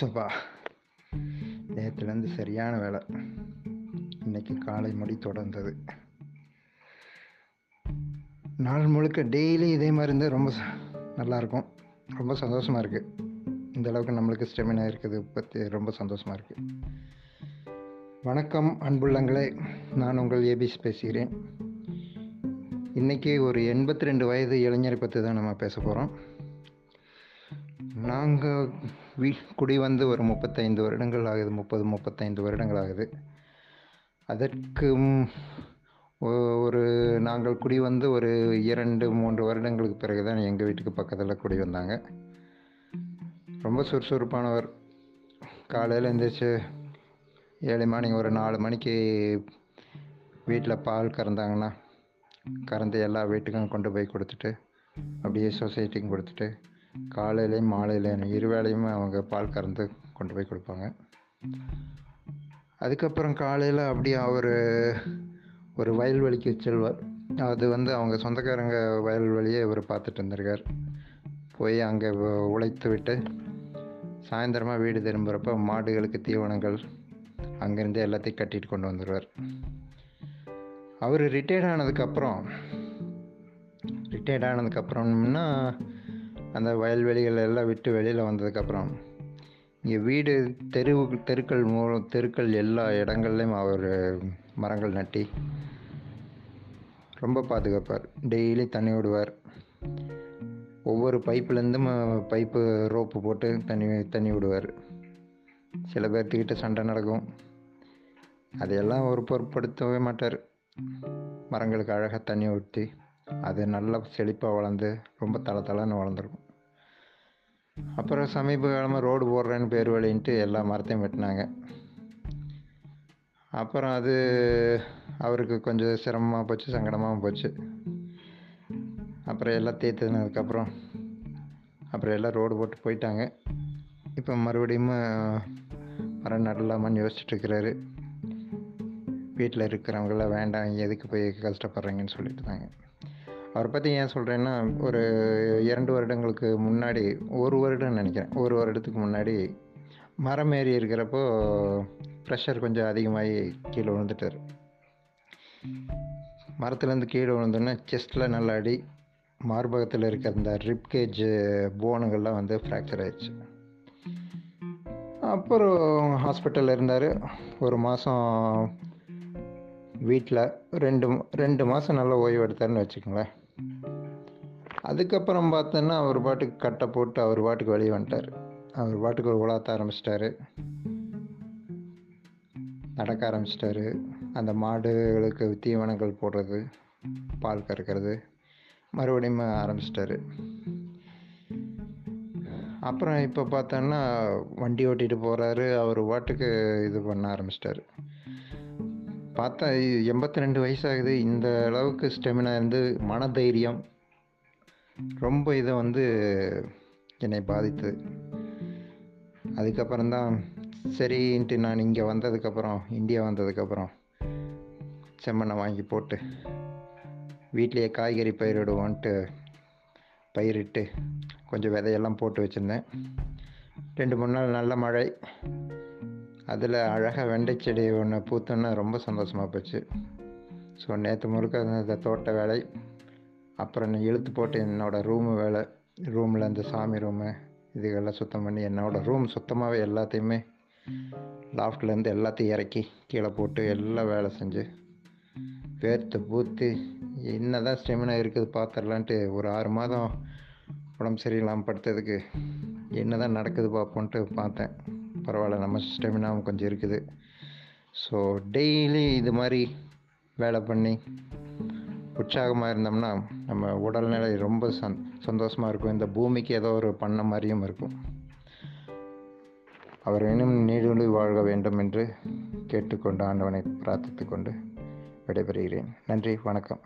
சுபா நேற்றுலேருந்து சரியான வேலை. இன்னைக்கு காலை முடி தொடர்ந்தது. நாள் முழுக்க டெய்லி இதே மாதிரி இருந்தால் ரொம்ப ச- ரொம்ப சந்தோஷமாக இருக்குது இந்த அளவுக்கு நம்மளுக்கு ஸ்டெமினா இருக்குது. பற்றி ரொம்ப சந்தோஷமாக இருக்குது வணக்கம் அன்புள்ளங்களே. நான் உங்கள் ஏபிஸ் பேசுகிறேன். இன்றைக்கி ஒரு எண்பத்தி ரெண்டு வயது இளைஞரை பற்றி தான் நம்ம பேச போகிறோம் நாங்கள் வீ குடி வந்து ஒரு முப்பத்தைந்து வருடங்கள் ஆகுது. முப்பது முப்பத்தைந்து வருடங்கள் ஆகுது. அதற்கு ஒரு நாங்கள் குடி வந்து ஒரு இரண்டு மூன்று வருடங்களுக்கு பிறகு தான் எங்கள் வீட்டுக்கு பக்கத்தில் குடி வந்தாங்க. ரொம்ப சுறுசுறுப்பானவர். காலையில் எழுந்திரிச்சு ஏழு மணி ஒரு நாலு மணிக்கு வீட்டில் பால் கறந்தாங்கன்னா கறந்து எல்லா வீட்டுக்கும் கொண்டு போய் கொடுத்துட்டு அப்படியே சொசைட்டிக்கும் கொடுத்துட்டு காலையிலையும் மாலையிலையும் இருவேளையும் அவங்க பால் கறந்து கொண்டு போய் கொடுப்பாங்க. அதுக்கப்புறம் காலையில் அப்படியே அவர் ஒரு வயல்வெளிக்கு செல்வார். அது வந்து அவங்க சொந்தக்காரங்க வயல்வெளியே இவர் பார்த்துட்டு இருந்திருக்கார் போய் அங்கே உழைத்து விட்டு சாயந்தரமாக வீடு திரும்புகிறப்ப மாடுகளுக்கு தீவனங்கள் அங்கேருந்து எல்லாத்தையும் கட்டிட்டு கொண்டு வந்துடுவார் அவர் ரிட்டையர்ட் ஆனதுக்கப்புறம் ரிட்டையர்ட் ஆனதுக்கப்புறம்னா அந்த வயல்வெளிகள் எல்லாம் விட்டு வெளியில் வந்ததுக்கப்புறம் இங்கே வீடு தெரு தெருக்கள் மூலம் தெருக்கள் எல்லா இடங்கள்லையும் அவர் மரங்கள் நட்டி ரொம்ப பாதுகாப்பார். டெய்லி தண்ணி விடுவார். ஒவ்வொரு பைப்புலேருந்தும் பைப்பு ரோப்பு போட்டு தண்ணி தண்ணி விடுவார். சில பேர்த்துக்கிட்ட சண்டை நடக்கும். அதையெல்லாம் ஒரு பொருட்படுத்தவே மாட்டார். மரங்களுக்கு அழகாக தண்ணி ஊற்றி அது நல்லா செழிப்பாக வளர்ந்து ரொம்ப தள தளன்னு வளர்ந்துருக்கும். அப்புறம் சமீப காலமாக ரோடு போடுறேன்னு பேர் வழின்ட்டு எல்லா மரத்தையும் வெட்டினாங்க. அப்புறம் அது அவருக்கு கொஞ்சம் சிரமமாக போச்சு சங்கடமாகவும் போச்சு. அப்புறம் எல்லாம் தேத்துனதுக்கப்புறம் அப்புறம் எல்லாம் ரோடு போட்டு போயிட்டாங்க. இப்போ மறுபடியும் மரம் நடலாமான்னு யோசிச்சுட்ருக்கிறாரு வீட்டில் இருக்கிறவங்களாம் வேண்டாம் எதுக்கு போய் கஷ்டப்படுறீங்கன்னு சொல்லிட்டு தாங்க. அவரை பற்றி ஏன் சொல்கிறேன்னா ஒரு இரண்டு வருடங்களுக்கு முன்னாடி ஒரு வருடம் நினைக்கிறேன். ஒரு வருடத்துக்கு முன்னாடி மரம் ஏறி இருக்கிறப்போ ப்ரெஷர் கொஞ்சம் அதிகமாகி கீழே விழுந்துட்டார். மரத்துலேருந்து கீழே விழுந்தோன்னே செஸ்ட்டில் நல்ல அடி மார்பகத்தில் இருக்கிற அந்த ரிப்கேஜ் போனுங்கள்லாம் வந்து ஃப்ராக்சர் ஆயிடுச்சு. அப்புறம் ஹாஸ்பிட்டலில் இருந்தார். ஒரு மாதம் வீட்டில் ரெண்டு ரெண்டு மாதம் நல்லா ஓய்வு எடுத்தாருன்னு வச்சுக்கோங்களேன். அதுக்கப்புறம் பார்த்தோன்னா அவர் பாட்டுக்கு கட்டை போட்டு அவர் பாட்டுக்கு வெளியே வந்துட்டார். அவர் பாட்டுக்கு உலாத்த ஆரம்பிச்சிட்டாரு. நடக்க ஆரம்பிச்சிட்டாரு. அந்த மாடுகளுக்கு தீவனங்கள் போடுறது பால் கறக்கிறது மறுபடியும் ஆரம்பிச்சிட்டாரு. அப்புறம் இப்போ பார்த்தோன்னா வண்டி ஓட்டிகிட்டு போகிறாரு அவர் பாட்டுக்கு இது பண்ண ஆரம்பிச்சிட்டாரு. பார்த்தா எண்பத்தி ரெண்டு வயசாகுது. இந்த அளவுக்கு ஸ்டெமினா இருந்து மனதைரியம் ரொம்ப இதை வந்து என்னை பாதித்தது. அதுக்கப்புறம் தான் சரின்ட்டு நான் இங்கே வந்ததுக்கப்புறம் இந்தியா வந்ததுக்கப்புறம் செம்மண்ணை வாங்கி போட்டு வீட்லேயே காய்கறி பயிரிடுவோன்ட்டு பயிரிட்டு கொஞ்சம் விதையெல்லாம் போட்டு வச்சுருந்தேன். ரெண்டு மூணு நாள் நல்ல மழை. அதில் அழகாக வெண்டை செடி ஒன்று பூத்தோன்னு ரொம்ப சந்தோஷமாக போச்சு. ஸோ நேற்று முழுக்க அந்த தோட்ட வேலை அப்புறம் இழுத்து போட்டு என்னோடய ரூமு வேலை ரூமில் அந்த சாமி ரூமு இதுகெல்லாம் சுத்தம் பண்ணி என்னோடய ரூம் சுத்தமாகவே எல்லாத்தையுமே லாஃப்ட்லேருந்து எல்லாத்தையும் இறக்கி கீழே போட்டு எல்லாம் வேலை செஞ்சு வேர்த்து பூத்து என்ன தான் ஸ்டெமினா இருக்குது பார்த்துடலான்ட்டு ஒரு ஆறு மாதம் உடம்பு சரியில்லாமல் படுத்ததுக்கு என்ன தான் நடக்குது பார்ப்போன்ட்டு பார்த்தேன். பரவாயில்ல நம்ம ஸ்டெமினாவும் கொஞ்சம் இருக்குது. ஸோ டெய்லி இது மாதிரி வேலை பண்ணி உற்சாகமாக இருந்தோம்னா நம்ம உடல்நிலை ரொம்ப சந் சந்தோஷமாக இருக்கும். இந்த பூமிக்கு ஏதோ ஒரு பண்ண மாதிரியும் இருக்கும். அவர் இன்னும் நீடுழி வாழ்க வேண்டும் என்று கேட்டுக்கொண்டு ஆண்டவனை பிரார்த்தித்து கொண்டு விடைபெறுகிறேன். நன்றி வணக்கம்.